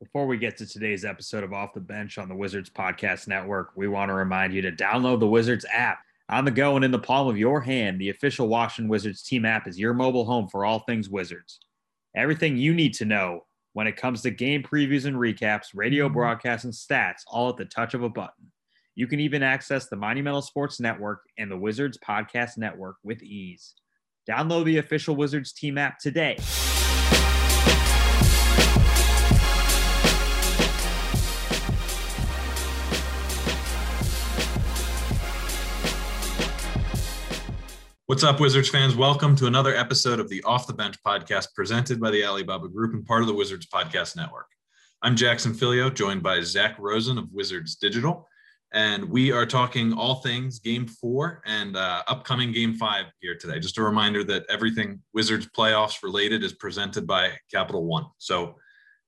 Before we get to today's episode of Off the Bench on the Wizards Podcast Network, we want to remind you to download the Wizards app. On the go and in the palm of your hand, the official Washington Wizards team app is your mobile home for all things Wizards. Everything you need to know when it comes to game previews and recaps, radio mm-hmm. broadcasts, and stats, all at the touch of a button. You can even access the Monumental Sports Network and the Wizards Podcast Network with ease. Download the official Wizards team app today. What's up, Wizards fans? Welcome to another episode of the Off the Bench podcast presented by the Alibaba Group and part of the Wizards Podcast Network. I'm Jackson Filyo, joined by Zach Rosen of Wizards Digital, and we are talking all things Game Four and uh, upcoming Game Five here today. Just a reminder that everything Wizards playoffs related is presented by Capital One. So,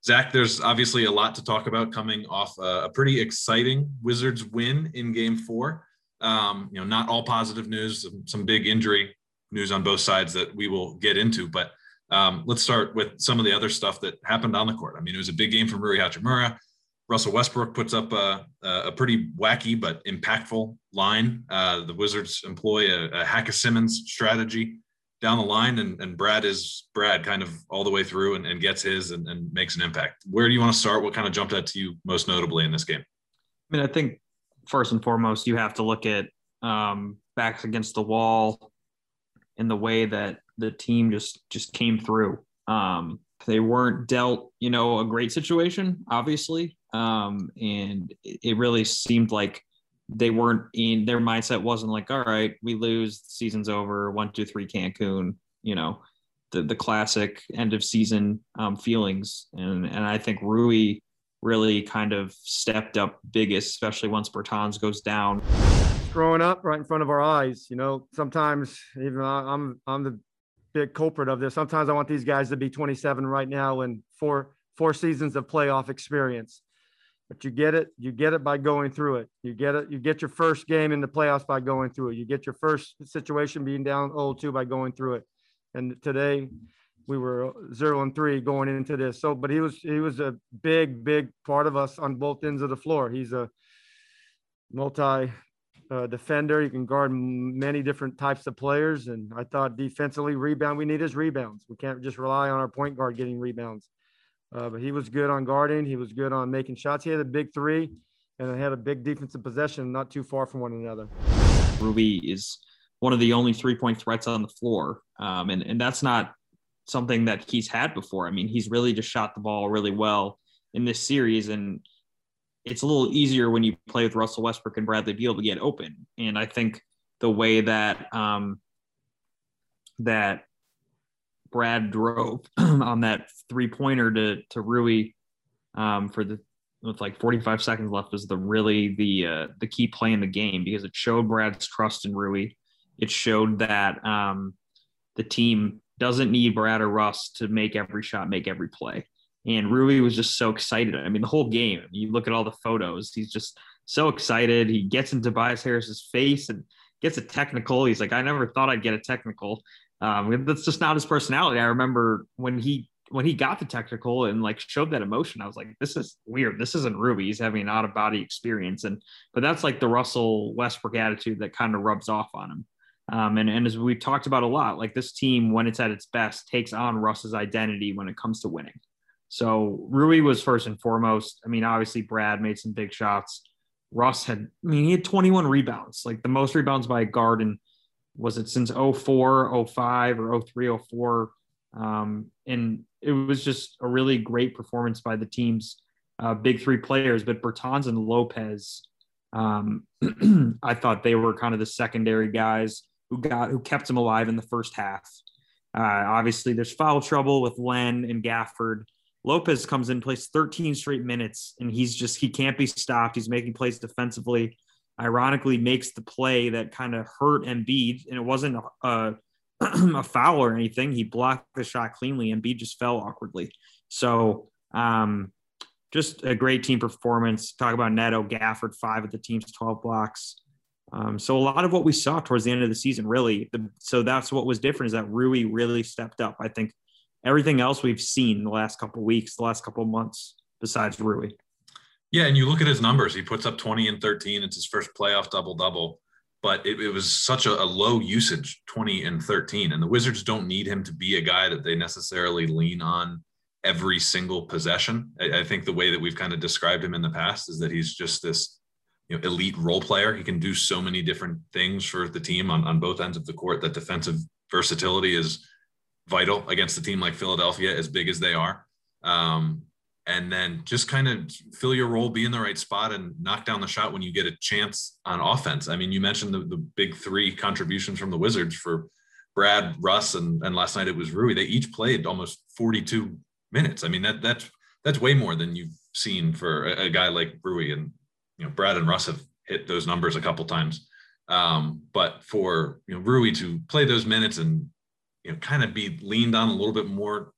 Zach, there's obviously a lot to talk about coming off a, a pretty exciting Wizards win in Game Four. Um, you know, not all positive news, some, big injury news on both sides that we will get into. But um, let's start with some of the other stuff that happened on the court. I mean, it was a big game from Rui Hachimura. Russell Westbrook puts up a, a pretty wacky but impactful line. Uh, the Wizards employ a, a Simmons strategy down the line, and, and, Brad is Brad kind of all the way through and, and gets his and, and makes an impact. Where do you want to start? What kind of jumped out to you most notably in this game? I mean, I think first and foremost, you have to look at um, backs against the wall in the way that the team just just came through. Um, they weren't dealt, you know, a great situation, obviously, um, and it really seemed like they weren't in their mindset wasn't like, all right, we lose, season's over, one, two, three, Cancun, you know, the the classic end of season um, feelings, and and I think Rui really kind of stepped up biggest, especially once Bertans goes down. Growing up right in front of our eyes, you know, sometimes even I'm I'm the big culprit of this. Sometimes I want these guys to be 27 right now and four four seasons of playoff experience. But you get it, you get it by going through it. You get it, you get your first game in the playoffs by going through it. You get your first situation being down 0-2 by going through it. And today, we were zero and three going into this. So, but he was he was a big, big part of us on both ends of the floor. He's a multi uh, defender. He can guard many different types of players. And I thought defensively, rebound we need his rebounds. We can't just rely on our point guard getting rebounds. Uh, but he was good on guarding. He was good on making shots. He had a big three, and had a big defensive possession, not too far from one another. Rui is one of the only three point threats on the floor, um, and and that's not something that he's had before. I mean, he's really just shot the ball really well in this series, and it's a little easier when you play with Russell Westbrook and Bradley Beal to get open. And I think the way that um, that Brad drove on that three pointer to to Rui um, for the with like 45 seconds left is the really the uh, the key play in the game because it showed Brad's trust in Rui. It showed that um, the team doesn't need Brad or Russ to make every shot, make every play. And Rui was just so excited. I mean, the whole game, you look at all the photos, he's just so excited. He gets in Tobias Harris's face and gets a technical. He's like, I never thought I'd get a technical. Um, that's just not his personality. I remember when he when he got the technical and like showed that emotion, I was like, this is weird. This isn't Ruby. He's having an out of body experience. And but that's like the Russell Westbrook attitude that kind of rubs off on him. Um, and, and as we've talked about a lot, like this team, when it's at its best, takes on Russ's identity when it comes to winning. So Rui was first and foremost. I mean, obviously Brad made some big shots. Russ had, I mean, he had 21 rebounds, like the most rebounds by a guard. And was it since 04, 05 or 03, 04? Um, and it was just a really great performance by the team's uh, big three players. But Bertans and Lopez, um, I thought they were kind of the secondary guys who got who kept him alive in the first half. Uh, obviously, there's foul trouble with Len and Gafford. Lopez comes in, plays 13 straight minutes, and he's just he can't be stopped. He's making plays defensively. Ironically, makes the play that kind of hurt Embiid, and it wasn't a, a, a foul or anything. He blocked the shot cleanly. and Embiid just fell awkwardly. So, um, just a great team performance. Talk about Neto, Gafford, five of the team's 12 blocks. Um, so a lot of what we saw towards the end of the season, really, the, so that's what was different is that Rui really stepped up. I think everything else we've seen the last couple weeks, the last couple months, besides Rui. Yeah, and you look at his numbers. He puts up 20 and 13. It's his first playoff double double, but it, it was such a, a, low usage 20 and 13. And the Wizards don't need him to be a guy that they necessarily lean on every single possession. I, I think the way that we've kind of described him in the past is that he's just this you know, elite role player. He can do so many different things for the team on, on both ends of the court. That defensive versatility is vital against a team like Philadelphia, as big as they are. Um, and then just kind of fill your role, be in the right spot, and knock down the shot when you get a chance on offense. I mean, you mentioned the, the big three contributions from the Wizards for Brad, Russ, and, and last night it was Rui. They each played almost 42 minutes. I mean, that that's that's way more than you've seen for a, a guy like Rui. And you know, Brad and Russ have hit those numbers a couple times. Um, but for you know Rui to play those minutes and you know kind of be leaned on a little bit more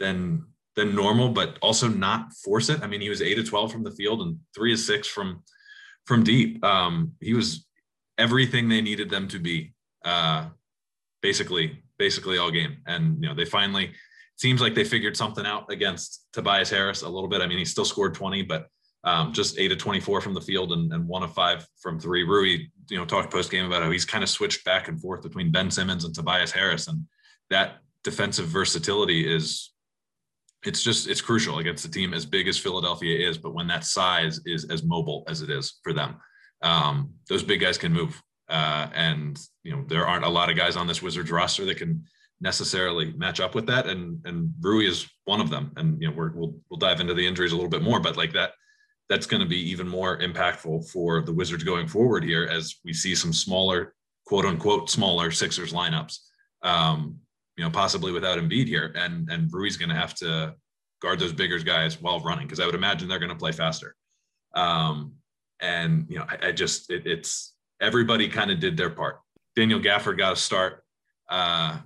than than normal, but also not force it. I mean, he was eight to 12 from the field and three to six from, from deep. Um, he was everything they needed them to be, uh, basically, basically all game. And, you know, they finally, seems like they figured something out against Tobias Harris a little bit. I mean, he still scored 20, but um, just eight to 24 from the field and, and one of five from three. Rui, you know, talked post game about how he's kind of switched back and forth between Ben Simmons and Tobias Harris. And that defensive versatility is it's just it's crucial against a team as big as Philadelphia is, but when that size is as mobile as it is for them, um, those big guys can move. Uh, and you know there aren't a lot of guys on this Wizards roster that can necessarily match up with that. And and Rui is one of them. And you know we will we'll dive into the injuries a little bit more, but like that that's going to be even more impactful for the Wizards going forward here as we see some smaller quote unquote smaller Sixers lineups. Um, you know, possibly without Embiid here. And and Rui's going to have to guard those bigger guys while running because I would imagine they're going to play faster. Um, and you know, I, I just it, it's everybody kind of did their part. Daniel Gafford got a start uh,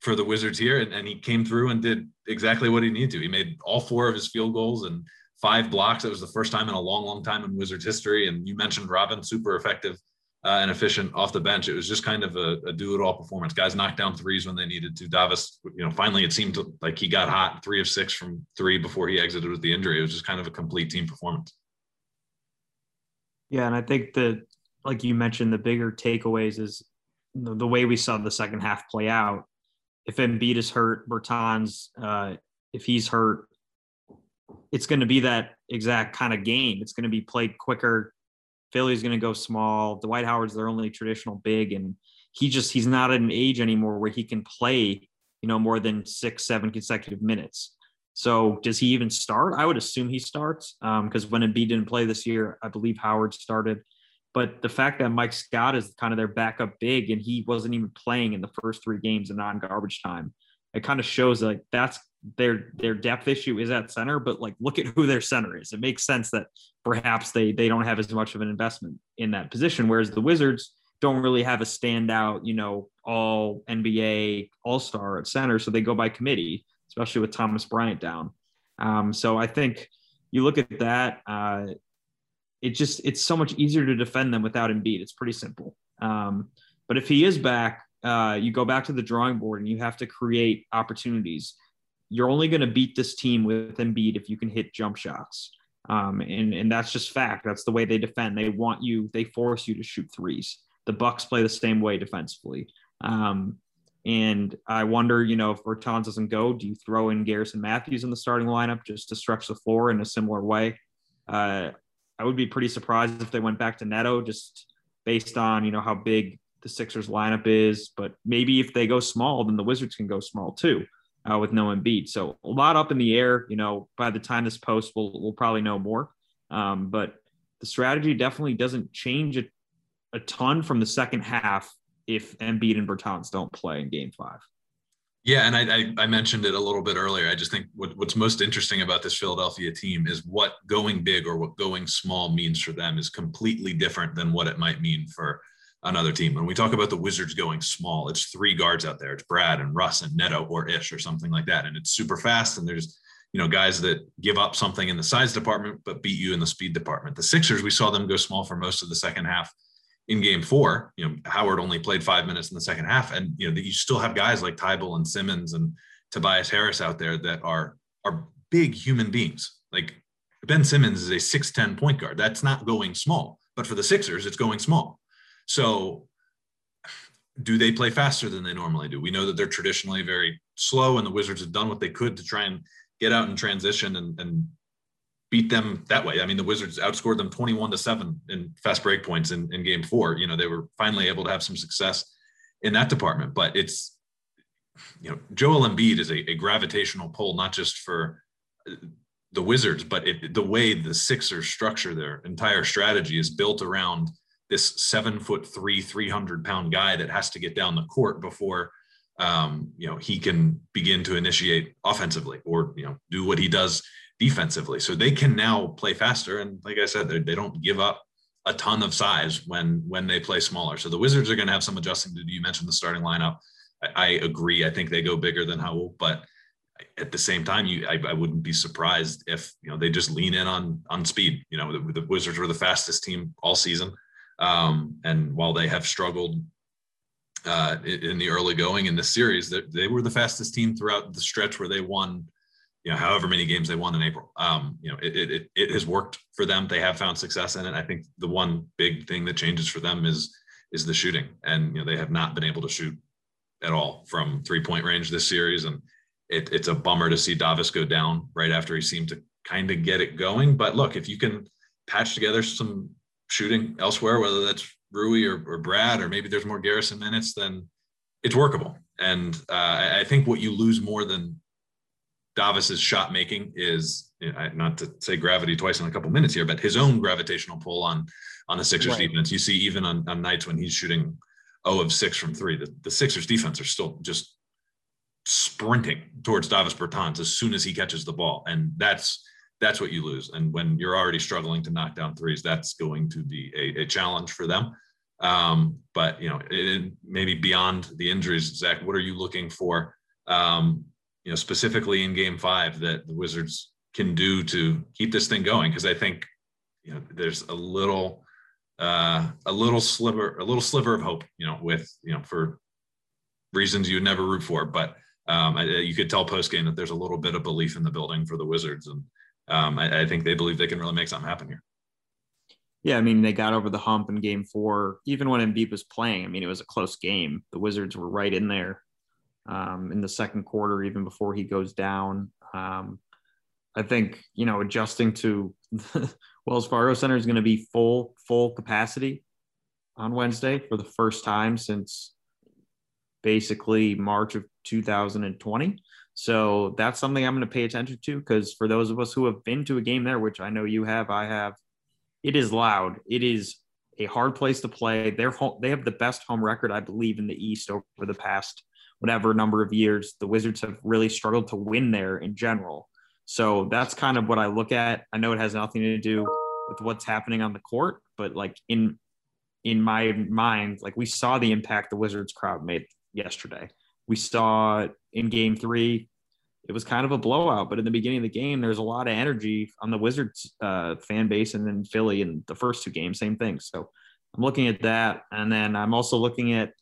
for the Wizards here, and, and he came through and did exactly what he needed to. He made all four of his field goals and five blocks. It was the first time in a long, long time in Wizards history. And you mentioned Robin, super effective uh, and efficient off the bench. It was just kind of a, a do-it-all performance. Guys knocked down threes when they needed to. Davis, you know, finally it seemed like he got hot, three of six from three before he exited with the injury. It was just kind of a complete team performance. Yeah, and I think that, like you mentioned, the bigger takeaways is the, way we saw the second half play out. If Embiid is hurt, Bertans, uh, if he's hurt, it's going to be that exact kind of game. It's going to be played quicker, Philly's going to go small. Dwight Howard's their only traditional big, and he just he's not at an age anymore where he can play, you know, more than six, seven consecutive minutes. So does he even start? I would assume he starts because um, when Embiid didn't play this year, I believe Howard started. But the fact that Mike Scott is kind of their backup big and he wasn't even playing in the first three games in non-garbage time, it kind of shows like that's their their depth issue is at center, but like look at who their center is. It makes sense that perhaps they they don't have as much of an investment in that position, whereas the Wizards don't really have a standout, you know, all NBA all star at center, so they go by committee, especially with Thomas Bryant down. Um, so I think you look at that, uh, it just it's so much easier to defend them without Embiid. It's pretty simple. Um, but if he is back, uh, you go back to the drawing board and you have to create opportunities you're only going to beat this team with Embiid if you can hit jump shots. Um, and and that's just fact. That's the way they defend. They want you. They force you to shoot threes. The Bucks play the same way defensively. Um, and I wonder, you know, if Bertans doesn't go, do you throw in Garrison Matthews in the starting lineup just to stretch the floor in a similar way? Uh, I would be pretty surprised if they went back to Neto, just based on you know how big the Sixers lineup is. But maybe if they go small, then the Wizards can go small too uh, with no Embiid. So a lot up in the air. You know, by the time this post, we'll we'll probably know more. Um, but the strategy definitely doesn't change a, a ton from the second half if Embiid and Bertans don't play in Game Five. Yeah, and I, I, I, mentioned it a little bit earlier. I just think what, what's most interesting about this Philadelphia team is what going big or what going small means for them is completely different than what it might mean for another team. When we talk about the Wizards going small, it's three guards out there. It's Brad and Russ and Neto or Ish or something like that. And it's super fast. And there's, you know, guys that give up something in the size department, but beat you in the speed department. The Sixers, we saw them go small for most of the second half in game four. You know, Howard only played five minutes in the second half. And, you know, you still have guys like Thybulle and Simmons and Tobias Harris out there that are, are big human beings. Like Ben Simmons is a 6'10 point guard. That's not going small, but for the Sixers, it's going small. So do they play faster than they normally do? We know that they're traditionally very slow, and the Wizards have done what they could to try and get out and transition and, and beat them that way. I mean, the Wizards outscored them 21 to 7 in fast break points in, in game four. You know, they were finally able to have some success in that department. But it's, you know, Joel Embiid is a, a gravitational pull, not just for the Wizards, but it, the way the Sixers structure their entire strategy is built around this seven foot three, 300 pound guy that has to get down the court before, um, you know, he can begin to initiate offensively or, you know, do what he does defensively. So they can now play faster. And like I said, they don't give up a ton of size when, when they play smaller. So the Wizards are going to have some adjusting to do. You mentioned the starting lineup. I, I agree. I think they go bigger than Howell, but at the same time, you I, I, wouldn't be surprised if you know they just lean in on on speed. You know, the, the Wizards were the fastest team all season, um, and while they have struggled uh, in the early going in the series, they, they were the fastest team throughout the stretch where they won. You know, however many games they won in April. Um, you know, it, it it has worked for them. They have found success in it. I think the one big thing that changes for them is is the shooting, and you know they have not been able to shoot at all from three point range this series, and it, it's a bummer to see Davis go down right after he seemed to kind of get it going. But look, if you can patch together some shooting elsewhere, whether that's Rui or, or Brad, or maybe there's more Garrison minutes, then it's workable. And uh, I think what you lose more than Davis's shot making is you know, not to say gravity twice in a couple minutes here, but his own gravitational pull on on the Sixers right. defense. You see, even on, on nights when he's shooting 0 of 6 from three, the, the Sixers defense are still just sprinting towards Davis Bertans as soon as he catches the ball. And that's that's what you lose. And when you're already struggling to knock down threes, that's going to be a, a challenge for them. Um, but you know, it, maybe beyond the injuries, Zach, what are you looking for? Um, you know, specifically in Game Five, that the Wizards can do to keep this thing going? Because I think you know there's a little, uh, a little sliver, a little sliver of hope. You know, with you know for reasons you would never root for, but um, I, you could tell post game that there's a little bit of belief in the building for the Wizards, and um, I, I, think they believe they can really make something happen here. Yeah, I mean they got over the hump in Game Four. Even when Embiid was playing, I mean it was a close game. The Wizards were right in there um, in the second quarter, even before he goes down. Um, I think you know adjusting to Wells Fargo Center is going to be full full capacity on Wednesday for the first time since basically March of 2020. So that's something I'm going to pay attention to because for those of us who have been to a game there, which I know you have, I have, it is loud. It is a hard place to play. They're home, they have the best home record, I believe, in the East over the past whatever number of years. The Wizards have really struggled to win there in general. So that's kind of what I look at. I know it has nothing to do with what's happening on the court, but like in in my mind, like we saw the impact the Wizards crowd made yesterday. We saw in game three, it was kind of a blowout, but in the beginning of the game, there's a lot of energy on the Wizards uh, fan base and then Philly in the first two games, same thing. So I'm looking at that. And then I'm also looking at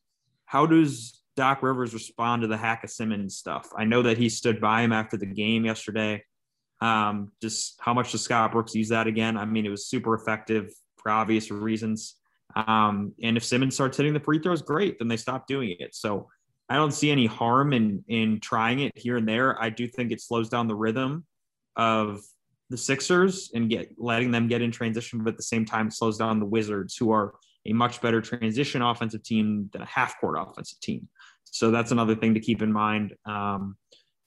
how does Doc Rivers respond to the Hack of Simmons stuff? I know that he stood by him after the game yesterday. Um, just how much does Scott Brooks use that again? I mean, it was super effective for obvious reasons. Um, and if Simmons starts hitting the free throws, great. Then they stop doing it. So I don't see any harm in in trying it here and there. I do think it slows down the rhythm of the Sixers and get letting them get in transition, but at the same time, slows down the Wizards, who are a much better transition offensive team than a half court offensive team. So that's another thing to keep in mind. Um,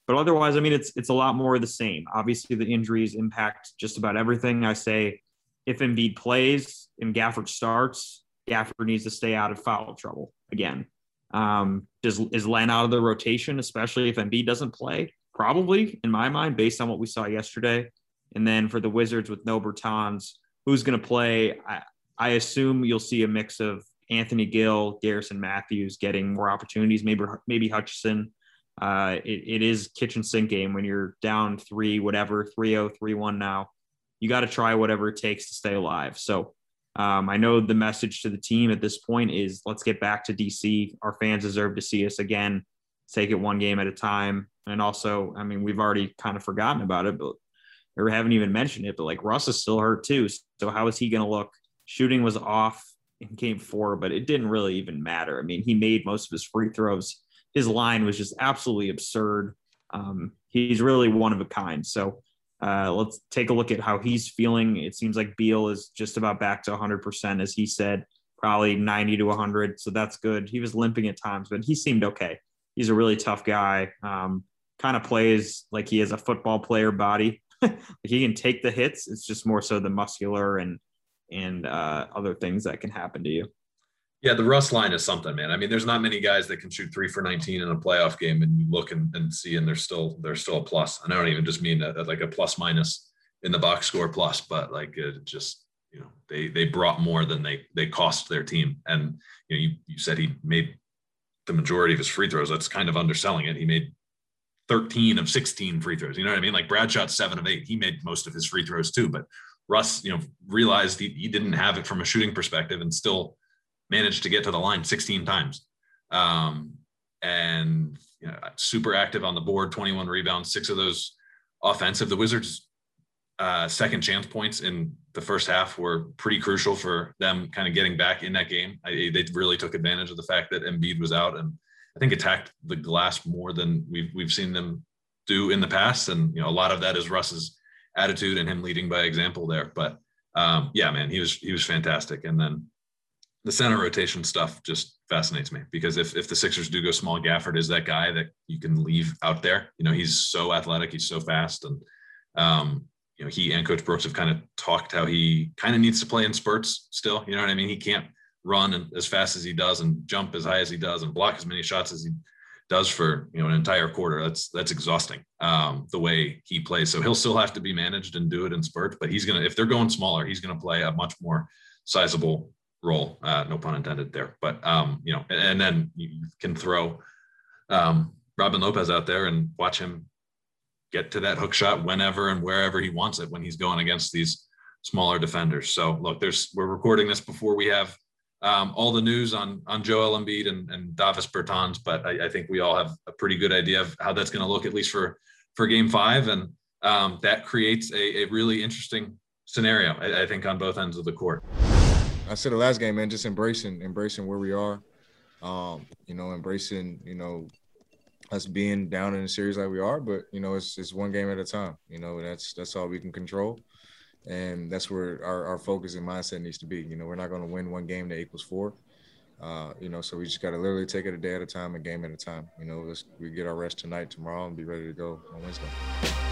but otherwise, I mean, it's it's a lot more of the same. Obviously, the injuries impact just about everything. I say, if Embiid plays and Gafford starts, Gafford needs to stay out of foul trouble again. Um, does is Len out of the rotation, especially if Embiid doesn't play? Probably, in my mind, based on what we saw yesterday. And then for the Wizards with no Bertans, who's going to play? I, I assume you'll see a mix of Anthony Gill, Garrison Matthews getting more opportunities. Maybe maybe Hutchison. Uh, it, it is kitchen sink game when you're down three, whatever, 3-0, 3-1 now. You got to try whatever it takes to stay alive. So um, I know the message to the team at this point is let's get back to DC. Our fans deserve to see us again. Take it one game at a time. And also, I mean, we've already kind of forgotten about it, but or haven't even mentioned it, but like Russ is still hurt too. So how is he going to look? Shooting was off in game four, but it didn't really even matter. I mean, he made most of his free throws. His line was just absolutely absurd. Um, he's really one of a kind. So uh, let's take a look at how he's feeling. It seems like Beal is just about back to 100%, as he said, probably 90 to 100. So that's good. He was limping at times, but he seemed okay. He's a really tough guy. Um, kind of plays like he has a football player body. he can take the hits. It's just more so the muscular and and uh, other things that can happen to you. Yeah, the Russ line is something, man. I mean, there's not many guys that can shoot three for 19 in a playoff game, and you look and, and see, and they're still they're still a plus. And I don't even just mean that like a plus minus in the box score plus, but like it just you know they they brought more than they they cost their team. And you know you, you said he made the majority of his free throws. That's kind of underselling it. He made 13 of 16 free throws. You know what I mean? Like Brad shot seven of eight. He made most of his free throws too, but Russ, you know, realized he, he didn't have it from a shooting perspective and still managed to get to the line 16 times. Um, and you know, super active on the board, 21 rebounds, six of those offensive. The Wizards' uh, second chance points in the first half were pretty crucial for them kind of getting back in that game. I, they really took advantage of the fact that Embiid was out and I think attacked the glass more than we've we've seen them do in the past. And you know, a lot of that is Russ's attitude and him leading by example there. But um, yeah, man, he was he was fantastic. And then the center rotation stuff just fascinates me because if if the Sixers do go small, Gafford is that guy that you can leave out there. You know, he's so athletic, he's so fast, and um, you know, he and Coach Brooks have kind of talked how he kind of needs to play in spurts still. You know what I mean? He can't run as fast as he does and jump as high as he does and block as many shots as he does for you know an entire quarter. That's that's exhausting. Um, the way he plays, so he'll still have to be managed and do it in spurts. But he's gonna if they're going smaller, he's gonna play a much more sizable role. Uh, no pun intended there. But um, you know, and, and then you can throw um, Robin Lopez out there and watch him get to that hook shot whenever and wherever he wants it when he's going against these smaller defenders. So look, there's we're recording this before we have um, all the news on on Joel Embiid and, and Davis Bertans, but I, I, think we all have a pretty good idea of how that's going to look at least for for Game Five, and um, that creates a, a really interesting scenario. I, I think on both ends of the court. I said the last game, man, just embracing embracing where we are. Um, you know, embracing, you know, us being down in a series like we are, but you know, it's it's one game at a time. You know, that's that's all we can control. And that's where our, our focus and mindset needs to be. You know, we're not going to win one game that equals four. Uh, you know, so we just got to literally take it a day at a time, a game at a time. You know, let's we get our rest tonight, tomorrow, and be ready to go on Wednesday.